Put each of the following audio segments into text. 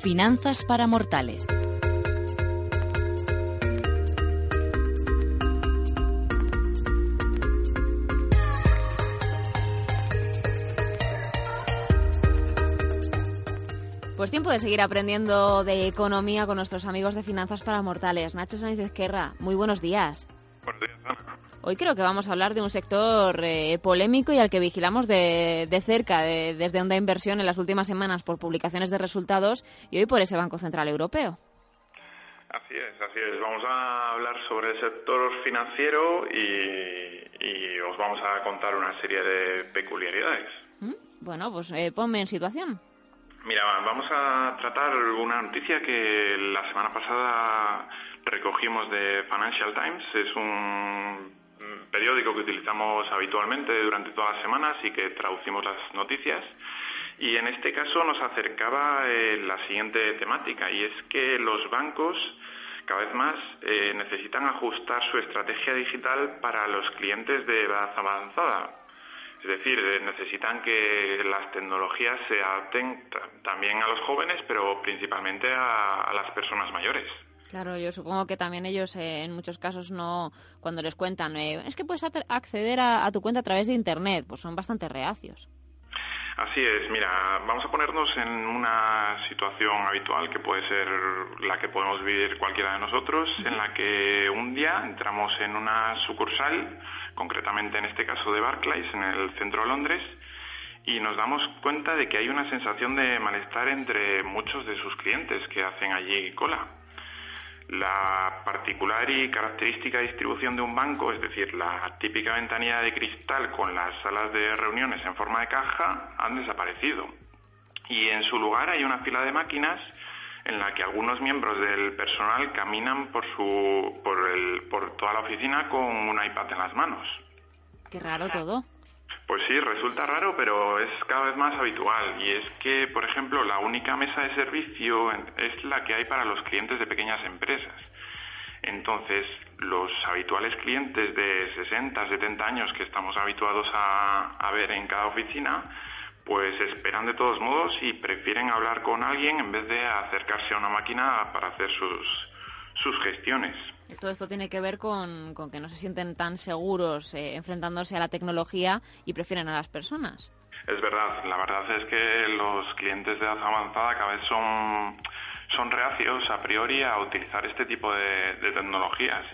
Finanzas para Mortales. Pues tiempo de seguir aprendiendo de economía con nuestros amigos de Finanzas para Mortales. Nacho Sánchez Izquierda, muy buenos días. Buenos días, Ana. Hoy creo que vamos a hablar de un sector eh, polémico y al que vigilamos de, de cerca de- desde Onda Inversión en las últimas semanas por publicaciones de resultados y hoy por ese Banco Central Europeo. Así es, así es. Vamos a hablar sobre el sector financiero y, y os vamos a contar una serie de peculiaridades. ¿Mm? Bueno, pues eh, ponme en situación. Mira, vamos a tratar una noticia que la semana pasada recogimos de Financial Times. Es un periódico que utilizamos habitualmente durante todas las semanas y que traducimos las noticias. Y en este caso nos acercaba eh, la siguiente temática y es que los bancos cada vez más eh, necesitan ajustar su estrategia digital para los clientes de edad avanzada. Es decir, eh, necesitan que las tecnologías se adapten ta- también a los jóvenes, pero principalmente a las personas mayores. Claro, yo supongo que también ellos eh, en muchos casos no, cuando les cuentan, eh, es que puedes acceder a, a tu cuenta a través de Internet, pues son bastante reacios. Así es, mira, vamos a ponernos en una situación habitual que puede ser la que podemos vivir cualquiera de nosotros, en la que un día entramos en una sucursal, concretamente en este caso de Barclays, en el centro de Londres, y nos damos cuenta de que hay una sensación de malestar entre muchos de sus clientes que hacen allí cola. La particular y característica distribución de un banco, es decir, la típica ventanilla de cristal con las salas de reuniones en forma de caja, han desaparecido. Y en su lugar hay una fila de máquinas en la que algunos miembros del personal caminan por, su, por, el, por toda la oficina con un iPad en las manos. Qué raro todo. Pues sí, resulta raro, pero es cada vez más habitual. Y es que, por ejemplo, la única mesa de servicio es la que hay para los clientes de pequeñas empresas. Entonces, los habituales clientes de 60, 70 años que estamos habituados a, a ver en cada oficina, pues esperan de todos modos y prefieren hablar con alguien en vez de acercarse a una máquina para hacer sus, sus gestiones. Todo esto tiene que ver con, con que no se sienten tan seguros eh, enfrentándose a la tecnología y prefieren a las personas. Es verdad, la verdad es que los clientes de edad avanzada cada vez son, son reacios a priori a utilizar este tipo de, de tecnologías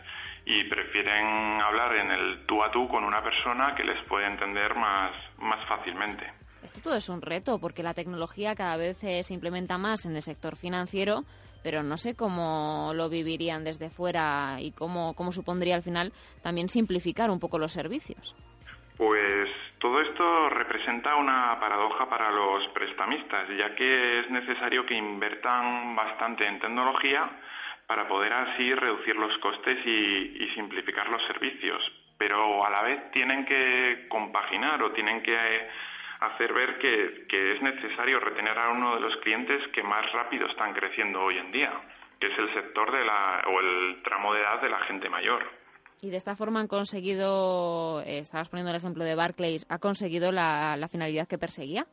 y prefieren hablar en el tú a tú con una persona que les puede entender más, más fácilmente. Esto todo es un reto porque la tecnología cada vez se implementa más en el sector financiero, pero no sé cómo lo vivirían desde fuera y cómo, cómo supondría al final también simplificar un poco los servicios. Pues todo esto representa una paradoja para los prestamistas, ya que es necesario que inviertan bastante en tecnología para poder así reducir los costes y, simplificar los servicios. Pero a la vez tienen que compaginar o tienen que hacer ver que, que es necesario retener a uno de los clientes que más rápido están creciendo hoy en día, que es el sector de la, o el tramo de edad de la gente mayor. Y de esta forma han conseguido, eh, estabas poniendo el ejemplo de Barclays, ha conseguido la, la finalidad que perseguía.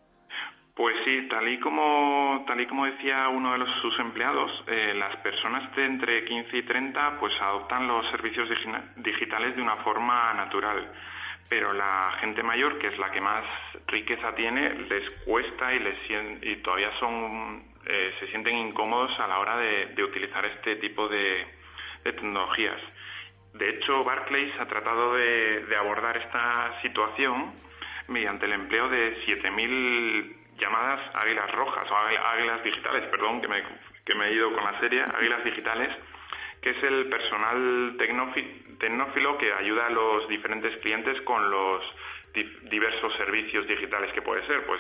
Pues sí, tal y como, tal y como decía uno de sus empleados, eh, las personas de entre 15 y 30 pues adoptan los servicios digi- digitales de una forma natural. Pero la gente mayor, que es la que más riqueza tiene, les cuesta y, les, y todavía son, eh, se sienten incómodos a la hora de, utilizar este tipo de, de tecnologías. De hecho, Barclays ha tratado de, de abordar esta situación mediante el empleo de 7.000 llamadas águilas rojas o águil- águilas digitales, perdón, que me, he ido con la serie, águilas digitales, que es el personal tecnófilo que ayuda a los diferentes clientes con los di- diversos servicios digitales que puede ser, pues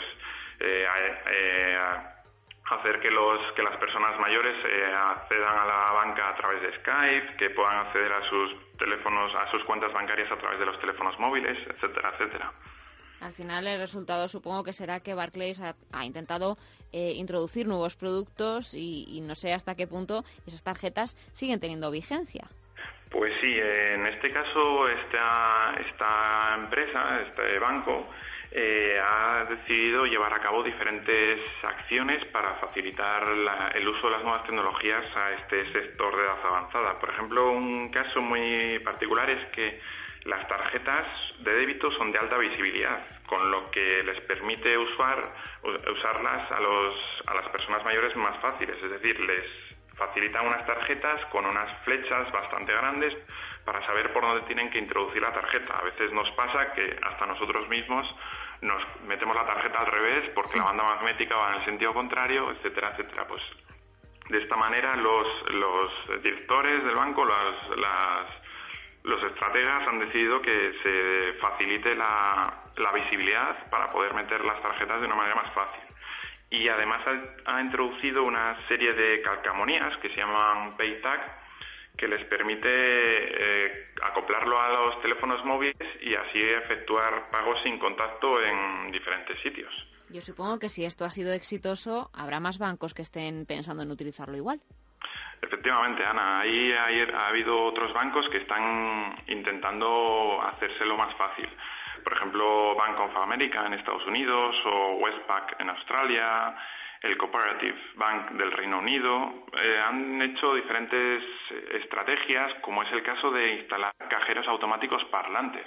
eh, eh, hacer que los que las personas mayores eh, accedan a la banca a través de Skype, que puedan acceder a sus teléfonos, a sus cuentas bancarias a través de los teléfonos móviles, etcétera, etcétera. Al final el resultado supongo que será que Barclays ha, intentado eh, introducir nuevos productos y, no sé hasta qué punto esas tarjetas siguen teniendo vigencia. Pues sí, en este caso esta, esta empresa, este banco, eh, ha decidido llevar a cabo diferentes acciones para facilitar el uso de las nuevas tecnologías a este sector de edad avanzada. Por ejemplo, un caso muy particular es que las tarjetas de débito son de alta visibilidad, con lo que les permite usar, usarlas a, los, a las personas mayores más fáciles, es decir, les facilitan unas tarjetas con unas flechas bastante grandes para saber por dónde tienen que introducir la tarjeta. A veces nos pasa que hasta nosotros mismos nos metemos la tarjeta al revés porque la banda magnética va en el sentido contrario, etcétera, etcétera. Pues de esta manera los, directores del banco, los estrategas han decidido que se facilite la, visibilidad para poder meter las tarjetas de una manera más fácil. Y además ha, introducido una serie de calcamonías que se llaman PayTag, que les permite eh, acoplarlo a los teléfonos móviles y así efectuar pagos sin contacto en diferentes sitios. Yo supongo que si esto ha sido exitoso, habrá más bancos que estén pensando en utilizarlo igual. Efectivamente, Ana, ahí ha habido otros bancos que están intentando hacérselo más fácil. Por ejemplo, Bank of America en Estados Unidos o Westpac en Australia, el Cooperative Bank del Reino Unido, eh, han hecho diferentes estrategias, como es el caso de instalar cajeros automáticos parlantes.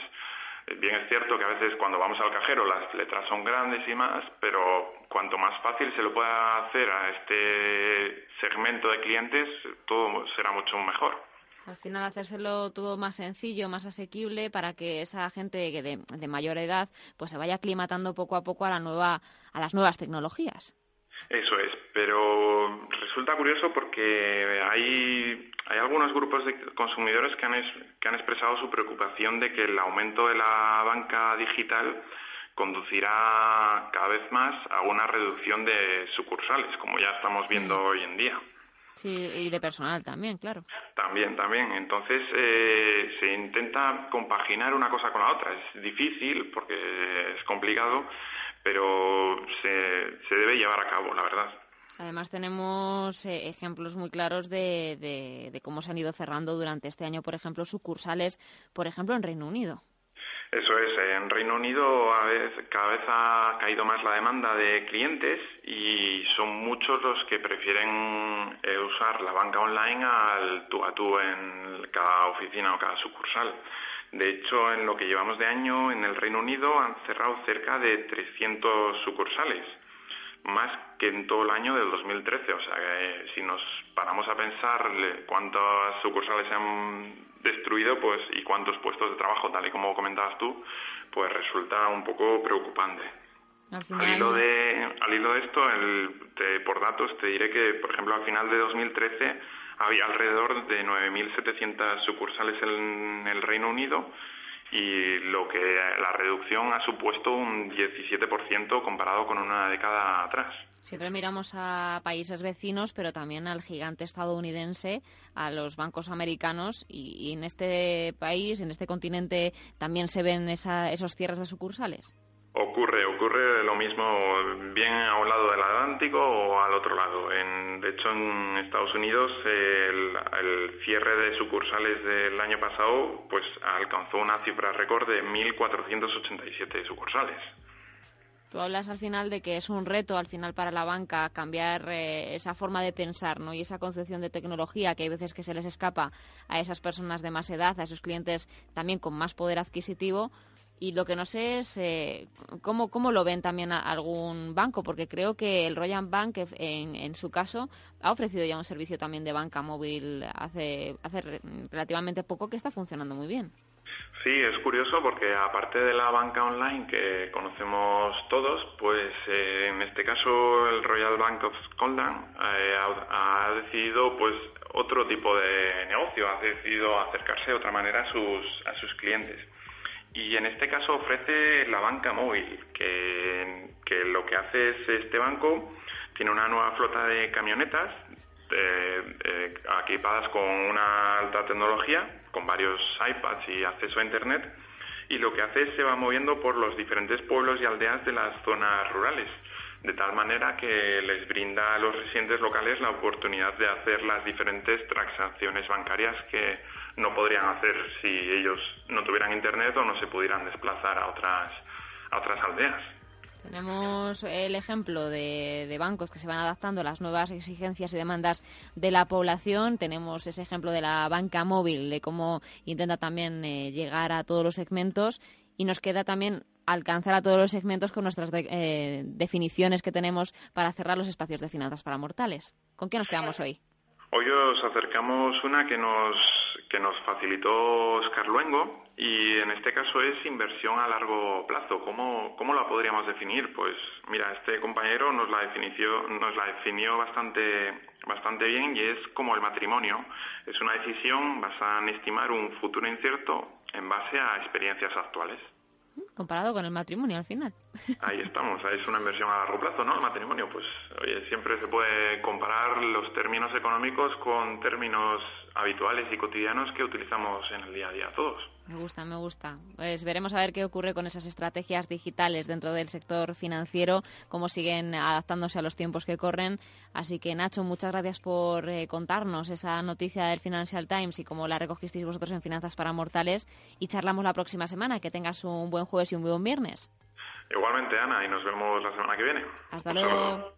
Bien es cierto que a veces cuando vamos al cajero las letras son grandes y más, pero cuanto más fácil se lo pueda hacer a este segmento de clientes, todo será mucho mejor. Al final hacérselo todo más sencillo, más asequible para que esa gente de, de mayor edad pues se vaya aclimatando poco a poco a la nueva a las nuevas tecnologías. Eso es, pero resulta curioso porque hay, hay algunos grupos de consumidores que han, que han expresado su preocupación de que el aumento de la banca digital conducirá cada vez más a una reducción de sucursales, como ya estamos viendo hoy en día. Sí, y de personal también, claro. También, también. Entonces eh, se intenta compaginar una cosa con la otra. Es difícil porque es complicado, pero se, debe llevar a cabo, la verdad. Además tenemos eh, ejemplos muy claros de, de, de, cómo se han ido cerrando durante este año, por ejemplo, sucursales, por ejemplo, en Reino Unido. Eso es, en Reino Unido cada vez ha caído más la demanda de clientes y son muchos los que prefieren eh, usar la banca online al tú a tú en cada oficina o cada sucursal. De hecho, en lo que llevamos de año en el Reino Unido han cerrado cerca de 300 sucursales, más que en todo el año del 2013. O sea, que si nos paramos a pensar cuántas sucursales se han destruido pues y cuántos puestos de trabajo, tal y como comentabas tú, pues resulta un poco preocupante. Al, hilo, de, al hilo de esto, el, por datos, te diré que, por ejemplo, al final de 2013 había alrededor de 9.700 sucursales en el Reino Unido y lo que la reducción ha supuesto un 17% comparado con una década atrás. Siempre miramos a países vecinos, pero también al gigante estadounidense, a los bancos americanos, y, en este país, en este continente, también se ven esos cierres de sucursales. Ocurre, ocurre lo mismo bien a un lado del Atlántico o al otro lado. de hecho, en Estados Unidos el, el, cierre de sucursales del año pasado pues alcanzó una cifra récord de 1.487 sucursales. Tú hablas al final de que es un reto al final para la banca cambiar eh, esa forma de pensar ¿no? y esa concepción de tecnología que hay veces que se les escapa a esas personas de más edad, a esos clientes también con más poder adquisitivo. Y lo que no sé es eh, cómo, cómo lo ven también a algún banco, porque creo que el Royal Bank, en, en, su caso, ha ofrecido ya un servicio también de banca móvil hace, hace relativamente poco que está funcionando muy bien. Sí, es curioso porque aparte de la banca online que conocemos todos, pues eh, en este caso el Royal Bank of Scotland eh, ha, decidido pues otro tipo de negocio, ha decidido acercarse de otra manera a sus, a sus clientes. Y en este caso ofrece la banca móvil, que, que lo que hace es este banco tiene una nueva flota de camionetas eh, equipadas con una alta tecnología con varios iPads y acceso a Internet, y lo que hace es se va moviendo por los diferentes pueblos y aldeas de las zonas rurales, de tal manera que les brinda a los residentes locales la oportunidad de hacer las diferentes transacciones bancarias que no podrían hacer si ellos no tuvieran Internet o no se pudieran desplazar a otras aldeas. Tenemos el ejemplo de, bancos que se van adaptando a las nuevas exigencias y demandas de la población. Tenemos ese ejemplo de la banca móvil, de cómo intenta también eh, llegar a todos los segmentos. Y nos queda también alcanzar a todos los segmentos con nuestras eh, definiciones que tenemos para cerrar los espacios de finanzas para mortales. ¿Con qué nos quedamos hoy? Hoy os acercamos una que nos, que nos facilitó Oscar Luengo y en este caso es inversión a largo plazo. ¿Cómo, ¿Cómo, la podríamos definir? Pues mira, este compañero nos la, definió, nos la definió bastante, bastante bien y es como el matrimonio. Es una decisión basada en estimar un futuro incierto en base a experiencias actuales comparado con el matrimonio al final. Ahí estamos, es una inversión a largo plazo, ¿no? El matrimonio, pues, oye, siempre se puede comparar los términos económicos con términos habituales y cotidianos que utilizamos en el día a día todos. Me gusta, me gusta. Pues veremos a ver qué ocurre con esas estrategias digitales dentro del sector financiero, cómo siguen adaptándose a los tiempos que corren. Así que, Nacho, muchas gracias por eh, contarnos esa noticia del Financial Times y cómo la recogisteis vosotros en Finanzas para Mortales. Y charlamos la próxima semana. Que tengas un buen jueves y un buen viernes. Igualmente, Ana, y nos vemos la semana que viene. Hasta luego.